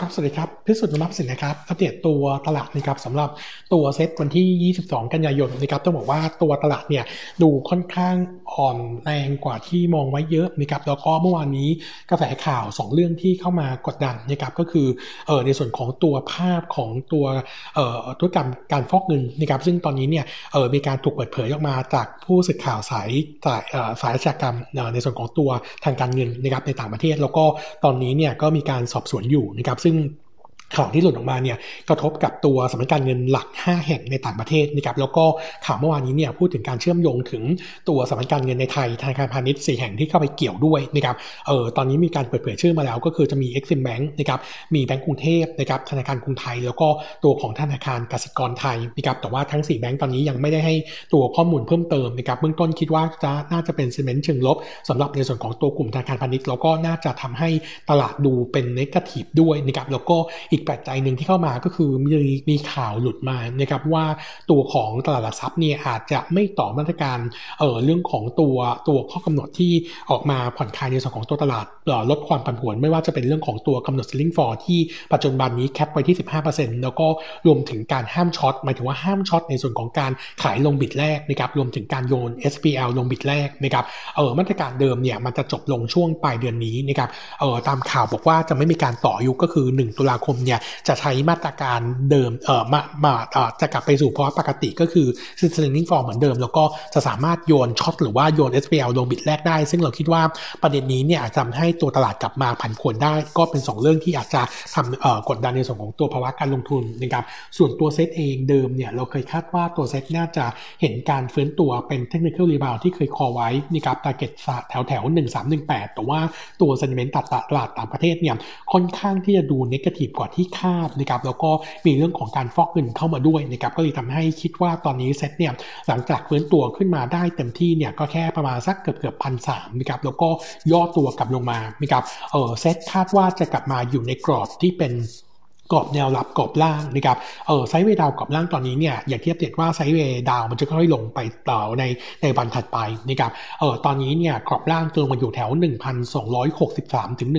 ครับสวัสดีครับพิสุทธิ์นมับสินนะครับอัปเดตตัวตลาดนะครับสำหรับตัวเซตวันที่ 22 กันยายนนะครับต้องบอกว่าตัวตลาดเนี่ยดูค่อนข้างอ่อนแรงกว่าที่มองไว้เยอะนะครับแล้วก็เมื่อวานนี้กระแสข่าว 2 เรื่องที่เข้ามากดดันนะครับก็คือเออในส่วนของตัวภาพของตัวเอ่อธุรกรรมการฟอกเงินนะครับซึ่งตอนนี้เนี่ยเออมีการถูกเปิดเผยออกมาจากผู้สื่อข่าวสายสายเอ่อสายราชกรรมในส่วนของตัวทางการเงินนะครับในต่างประเทศ แล้วก็ตอนนี้เนี่ยก็มีการสอบสวนอยู่นะครับซึ่ง ข่าวที่หลุดออกมาเนี่ยกระทบกับตัวสำนักการเงินหลัก 5 แห่งในต่างประเทศนะครับแล้วก็ข่าวเมื่อวานนี้เนี่ยพูดถึงการเชื่อมโยงถึงตัวสำนักการเงินในไทยธนาคารพาณิชย์4แห่งที่เข้าไปเกี่ยวด้วยนะครับเออตอนนี้มีการเปิดเผยชื่อมาแล้วก็คือจะมี Exim Bank นะครับมีแบงก์กรุงเทพนะครับธนาคารกรุงไทย แล้วก็ตัวของธนาคารกสิกรไทยนะครับแต่ว่าทั้ง 4 แบงก์ตอนนี้ยังไม่ได้ให้ตัวข้อมูลเพิ่มเติมนะครับเบื้องต้นคิดว่าจะน่าจะเป็นเซนเมนต์เชิงลบสำหรับในส่วนของตัวกลุ่มธนาคารพาณิชย์แล้วก็น่าจะทำให้ตลาดดูเป็นเนกาทีฟด้วยนะครับแล้วก็อีกปัจจัยหนึ่งที่เข้ามาก็คือมีมีข่าวหลุดมานะครับว่าตัวของตลาดหลักทรัพย์เนี่ยอาจจะไม่ต่อมาตรการเอ่อเรื่องของตัวตัวข้อกำหนดที่ออกมาผ่อนคลายในส่วนของตัวตลาดลดความผันผวน ไม่ว่าจะเป็นเรื่องของตัวกำหนด ceiling for ที่ปัจจุบันนี้แคปไว้ที่ 15%แล้วก็รวมถึงการห้ามช็อตหมายถึงว่าห้ามช็อตในส่วนของการขายลงบิดแรกนะครับรวมถึงการโยน SPL ลงบิดแรกนะครับเออมาตรการเดิมเนี่ยมันจะจบลงช่วงปลายเดือนนี้นะครับเออตามข่าวบอกว่าจะไม่มีการต่ออยุก็คือ 1 ตุลาคมเนี่ยจะใช้มาตรการเดิมเอ่อมามาเออจะกลับไปสู่ภาวะปกติก็คือ sustaining form เหมือนเดิม แล้วก็จะสามารถโยนช็อตหรือว่าโยน SPL ลงบิดแรกได้ ซึ่งเราคิดว่าประเด็นนี้เนี่ยอาจจะทำให้ตัวตลาดกลับมาผันผวนได้ ก็เป็น 2 เรื่องที่อาจจะทำเอ่อกดดันในส่วนของตัวภาวะการลงทุนนะครับส่วนตัวเซตเองเดิมเนี่ยเราเคยคาดว่าตัวเซตน่าจะเห็นการฟื้นตัวเป็น technical rebound ที่เคยคอไว้นะครับ target แถวแถว1318 แต่ว่าตัว sentiment ตัดตลาดต่างประเทศเนี่ยค่อนข้างที่จะดู negative กว่าที่คาดนะครับแล้วก็มีเรื่องของการฟอกเงินเข้ามาด้วยนะครับก็เลยทำให้คิดว่าตอนนี้เซ็ตเนี่ยหลังจากฟื้นตัวขึ้นมาได้เต็มที่เนี่ยก็แค่ประมาณสักเกือบเกือบพันสามนะครับแล้วก็ย่อตัวกลับลงมานะครับเออเซ็ตคาดว่าจะกลับมาอยู่ในกรอบที่เป็น กรอบแนวรับกรอบล่างนะครับ เออ sideway down กรอบล่างตอนนี้เนี่ยอย่างที่อัปเดตว่า sideway down มันจะค่อยลงไปต่อในในวันถัดไปนะครับ เออตอนนี้เนี่ยกรอบล่างตัวมันอยู่แถว 1,263 ถึง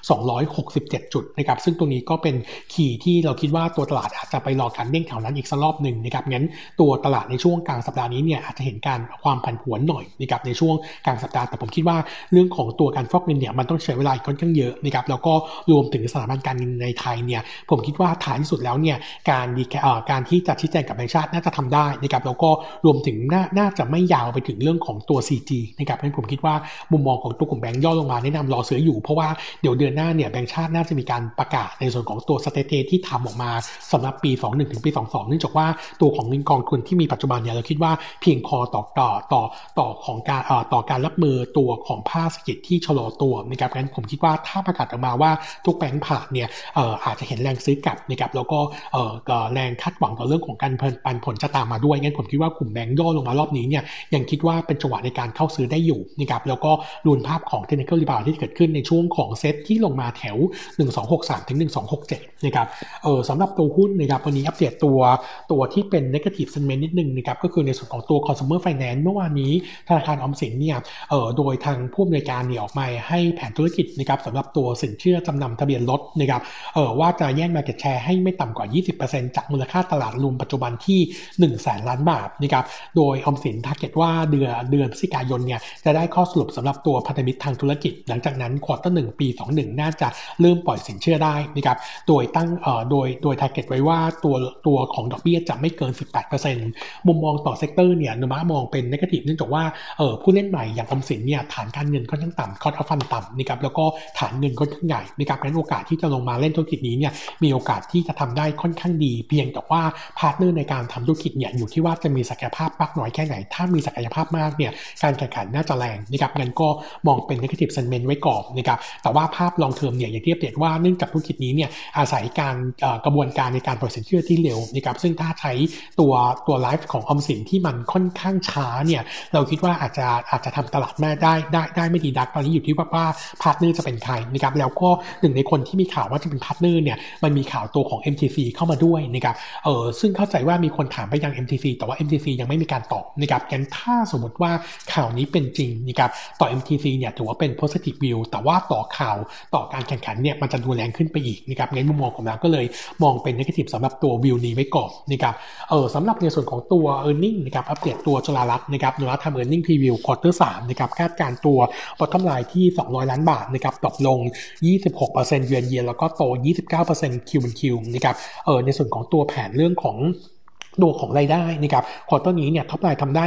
1,267 จุดนะครับ ซึ่งตรงนี้ก็เป็นขีดที่เราคิดว่าตัวตลาดอาจจะไปรอการเด้งแถวนั้นอีกสักรอบหนึ่งนะครับ งั้นตัวตลาดในช่วงกลางสัปดาห์นี้เนี่ยอาจจะเห็นการความผันผวนหน่อยนะครับในช่วงกลางสัปดาห์ แต่ผมคิดว่าเรื่องของตัวการฟอกเงินเนี่ยมันต้องใช้เวลาค่อนข้างเยอะนะครับ แล้วก็รวมถึงสถาบันการเงินในไทยเนี่ยผมคิดว่าท้ายที่สุดแล้วเนี่ยการ declare การที่จะชี้แจงกับแบงค์ชาติน่าจะทำได้นะครับแล้วก็รวมถึงน่าน่าจะไม่ยาวไปถึงเรื่องของตัว CG นะครับเพราะผมคิดว่ามุมมองของตัวกลุ่มแบงค์ย่อลงมาแนะนำรอซื้ออยู่ เพราะว่าเดี๋ยวเดือนหน้าเนี่ยแบงค์ชาติน่าจะมีการประกาศในส่วนของตัวสเตตที่ทำออกมาสำหรับปี 21 ถึงปี 22 เนื่องจากว่าตัวของเงินกองทุนที่มีปัจจุบันเนี่ยเราคิดว่าเพียงพอต่อต่อต่อต่อของการต่อการรับมือตัวของภาคเศรษฐกิจที่ชะลอตัวนะครับงั้นผมคิดว่าถ้าประกาศออกมาว่าทุกแบงค์ผ่านเนี่ยอาจจะเห็นแรงซื้อกลับนะครับแล้วก็แรงคาดหวังต่อเรื่องของการปันผลจะตามมาด้วยงั้นผมคิดว่ากลุ่มแบงก์ย่อลงมารอบนี้เนี่ยยังคิดว่าเป็นจังหวะในการเข้าซื้อได้อยู่นะครับแล้วก็รูนภาพของเทคนิคอลรีบาวที่เกิดขึ้นในช่วงของเซตที่ลงมาแถว 1263ถึง1267นะครับเออสำหรับตัวหุ้นนะครับวันนี้อัปเดตตัวตัวที่เป็น negative sentiment นิดนึงนะครับก็คือในส่วนของตัว consumer finance เมื่อวานนี้ธนาคารออมสินเนี่ยเออโดยทางผู้อำนวยการเนี่ยออกมาให้แผนธุรกิจนะครับสำหรับตัวสินเชื่อจำนำทะเบียนรถนะครับเออว่าจะแย่ง market share ให้ไม่ต่ำกว่า 20%จากมูลค่าตลาดรวมปัจจุบันที่1นึ่งแสนล้านบาทนะครับโดยออมสิน target ว่าเดือนเดือนพฤศจิกายนเนี่ยจะได้ข้อสรุปสำหรับตัวพันธมิตรทางธุรกิจ หลังจากนั้น quarter หนึ่งปี 21 น่าจะเริ่มปล่อยสินเชื่อได้นะครับโดยตั้งเอ่อโดยโดย target ไว้ว่าตัวตัวของดอกเบี้ยจะไม่เกิน 18%มุมมองต่อ sector เนี่ยมองเป็น negative เนื่องจากว่าเออผู้เล่นใหม่อย่างออมสินเนี่ยฐานการเงินค่อนข้างต่ำ cost of fund ต่ำนะครับแล้วก็ฐานเงินค่อนข้างใหญ่นะครับงั้นโอกาสที่จะลงมาเล่นธุรกิจนี้เนี่ยมีโอกาสที่จะทำได้ค่อนข้างดี เพียงแต่ว่า partner ในการทำธุรกิจเนี่ยอยู่ที่ว่าจะมีศักยภาพมากน้อยแค่ไหน ถ้ามีศักยภาพมากเนี่ยการแข่งขันน่าจะแรงนะครับงั้นก็มองเป็น negative sentiment ไว้ก่อนนะครับแต่ว่าภาพ long term เนี่ยอย่างที่เปรียบว่าเนื่องจากธุรกิจนี้เนี่ยอาศัยการกระบวนการในการปล่อยสินเชื่อที่เร็วนะครับซึ่งถ้าใช้ตัวตัวไลฟ์ของออมสินที่มันค่อนข้างช้าเนี่ยเราคิดว่าอาจจะอาจจะทำตลาดแม่ได้ได้ได้ไม่ดีดักตอนนี้อยู่ที่ว่าว่า partner จะเป็นใครนะครับแล้วก็หนึ่งในคนที่มีข่าวว่าจะเป็น partner เนี่ยมันมีข่าวตัวของ MTC เข้ามาด้วยนะครับเออซึ่งเข้าใจว่ามีคนถามไปยัง MTC แต่ว่า MTC ยังไม่มีการตอบนะครับงั้นถ้าสมมติว่าข่าวนี้เป็นจริงนะครับต่อ MTC เนี่ยถือว่าเป็น positive view แต่ว่าต่อข่าวต่อการแข่งขันเนี่ยมันจะดูแรงขึ้นไปอีกนะครับงั้นมุมมองของเราก็เลยมองเป็น negative สำหรับตัววิวนี้ไว้ก่อนนะครับเออสำหรับในส่วนของตัว e a r n i n g นะครับอัปเดตตัวจุฬารัตน์นะครับนุรัทำ e a r n i n g preview quarter 3นะครับคาดการตัว bottom line ที่ 200 ล้านบาทนะครับตกลง 26%เยือนเยียแล้วก็โต 29% Q เป็นคิวนะครับเออในส่วนของตัวแผนเรื่องของ ตัวของรายได้นะครับ quarter นี้เนี่ย top line ทำได้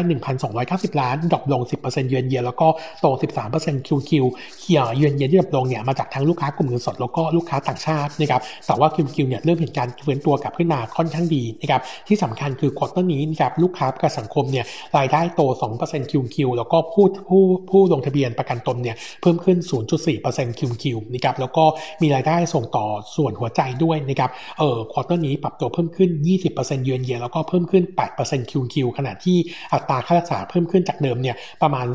1,290 ล้าน drop ลง 10%เยือนเยียแล้วก็โต 13% QQ เขี่ยเยือนเยียที่ดรอปลงเนี่ยมาจากทั้งลูกค้ากลุ่มเงินสดแล้วก็ลูกค้าต่างชาตินะครับแต่ว่า QQ เนี่ยเริ่มเห็นการฟื้นตัวกลับขึ้นมาค่อนข้างดีนะครับที่สำคัญคือ quarter นี้นะครับลูกค้าประกันสังคมเนี่ยรายได้โต 2% QQ แล้วก็ผู้ผู้ผู้ลงทะเบียนประกันตนเนี่ยเพิ่มขึ้น 0.4% QQ นะครับแล้วก็มีรายได้ส่งต่อส่วนหัวใจด้วยนะครับเออ quarter นี้ปรับตัวเพิ่มขึ้น 20%เยือนเยียแล้วก็เพิ่มขึ้น 8% QQ ขณะที่อัตราค่ารักษาเพิ่มขึ้นจากเดิมเนี่ยประมาณ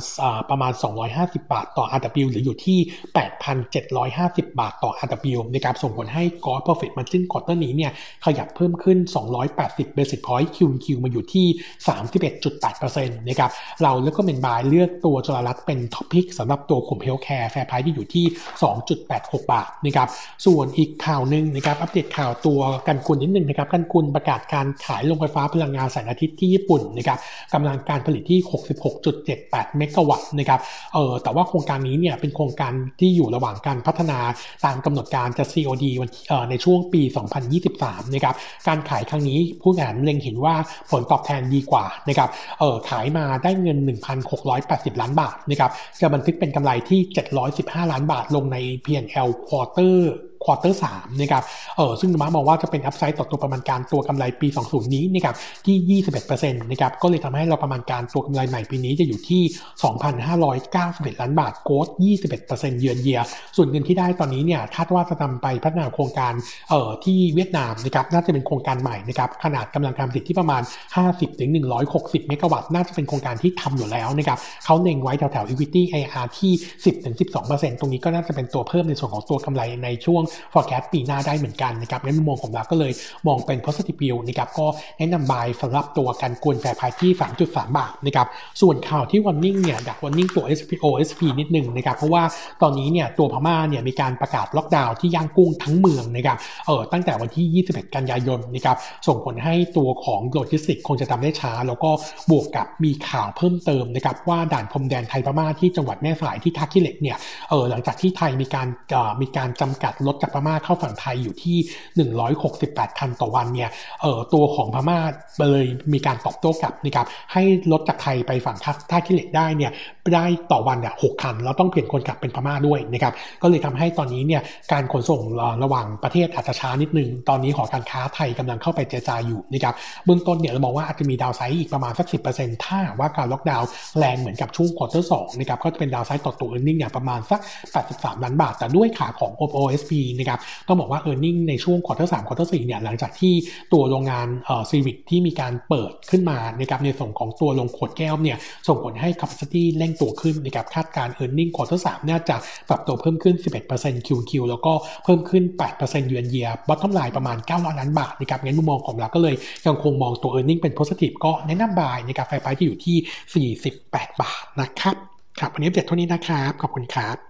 ประมาณ 250 บาทต่อ RW หรืออยู่ที่ 8,750 บาทต่อ RW นะครับส่งผลให้ Gross Profit Margin quarter นี้เนี่ยขยับเพิ่มขึ้น 280 Basis Point QQ มาอยู่ที่ 31.8%นะครับเราเลือกก็เป็น buy เลือกตัวจุฬารัตน์เป็น top pick สำหรับตัวกลุ่ม Healthcare fair price ที่อยู่ที่ 2.86 บาทนะครับส่วนอีกข่าวหนึ่งนะครับอัปเดตข่าวตัวกันกุลนิดนึงนะครับกันกุลประกาศการขายโรงไฟฟ้าพลังงานแสงอาทิตย์ที่ญี่ปุ่นนะครับกำลังการผลิตที่ 66.78 เมกะวัตต์นะครับเออแต่ว่าโครงการนี้เนี่ยเป็นโครงการที่อยู่ระหว่างการพัฒนาตามกำหนดการจะ COD วันเอ่อในช่วงปี 2023 นะครับการขายครั้งนี้ผู้บริหารเล็งเห็นว่าผลตอบแทนดีกว่านะครับเออขายมาได้เงิน 1,680 ล้านบาทนะครับจะบันทึกเป็นกำไรที่ 715 ล้านบาทลงใน P&L quarter quarter สามนะครับเออซึ่งมามองว่าจะเป็น upside ต่อตัวประมาณการตัวกำไรปี 20 นี้นะครับที่ 21%นะครับก็เลยทำให้เราประมาณการตัวกำไรใหม่ปีนี้จะอยู่ที่ 2,591 ล้านบาทโกด21%เยือนเยีย ส่วนเงินที่ได้ตอนนี้เนี่ยคาดว่าจะนำไปพัฒนาโครงการเอ่อที่เวียดนามนะครับน่าจะเป็นโครงการใหม่นะครับขนาดกำลังการผลิตที่ประมาณ 50-160 เมกะวัตต์น่าจะเป็นโครงการที่ทำอยู่แล้วนะครับเขาเล็งไว้แถวแถว equity IR ที่ 10-12%ตรงนี้ก็น่าจะเป็นตัวเพิ่มในส่วนของตัวกำไรในช่วง forecast ปีหน้าได้เหมือนกันนะครับงั้นมุมมองของเราก็เลยมองเป็น positive view นะครับก็แนะนำ buy สำหรับตัวกันกุล fair price ที่ 3.3 บาทนะครับส่วนข่าวที่ warning เนี่ยดัก warning ตัว OSP OSP นิดนึงนะครับเพราะว่าตอนนี้เนี่ยตัวพม่าเนี่ยมีการประกาศล็อกดาวน์ที่ย่างกุ้งทั้งเมืองนะครับเออตั้งแต่วันที่ 21 กันยายนนะครับส่งผลให้ตัวของโลจิสติกคงจะทำได้ช้า แล้วก็บวกกับมีข่าวเพิ่มเติมนะครับว่าด่านพรมแดนไทยพม่าที่จังหวัดแม่สายที่ท่าขี้เหล็กเนี่ยเออหลังจากที่ไทยมีการมีการจำกัดรถจากพม่าเข้าฝั่งไทยอยู่ที่ 168 คันต่อวันเนี่ยเออตัวของพม่าเลยมีการตอบโต้กลับนะครับให้รถจากไทยไปฝั่งท่าขี้เหล็กได้เนี่ยได้ต่อวันเนี่ยหคันแล้วต้องเปลี่ยนคนขับเป็นพม่าด้วยนะครับก็เลยทำให้ตอนนี้เนี่ยการขนส่งระหว่างประเทศอาจจะช้านิดนึง ตอนนี้หอการค้าไทยกำลังเข้าไปเจรจาอยู่นะครับเบื้องต้นเนี่ยเรามองว่าอาจจะมี downside อีกประมาณสัก10%ถ้าว่าการล็อกดาวน์แรงเหมือนกับช่วง quarter สองนะครับก็จะเป็น downside ต่อตัว earning เนี่ยประมาณสัก 83 ล้านบาท แต่ด้วยขาของ OSP นะครับต้องบอกว่า e a r n i n g ในช่วง quarter สาม quarter สี่เนี่ยหลังจากที่ตัวโรงงานเอ่อซีวิกที่มีการเปิดขึ้นมานะครับในส่วนของตัวโรงขวดแก้วเนี่ยส่งผลให้ capacity เร่งตัวขึ้นนะครับคาดการ e a r n i n g ควอเตอร์สามน่าจะปรับตัวเพิ่มขึ้น 11% QQ แล้วก็เพิ่มขึ้น 8%เยือนเยียบอททอมไลน์ประมาณ9ล้านบาทนะครับงั้นมุมมองของเราก็เลยยังคงมองตัว e a r n i n g เป็น positive ก็แนะนำบายในกาแฟไฟที่อยู่ที่ 48 บาทนะครับครับวันนี้เด็ดเท่านี้นะครับ ขอบคุณครับ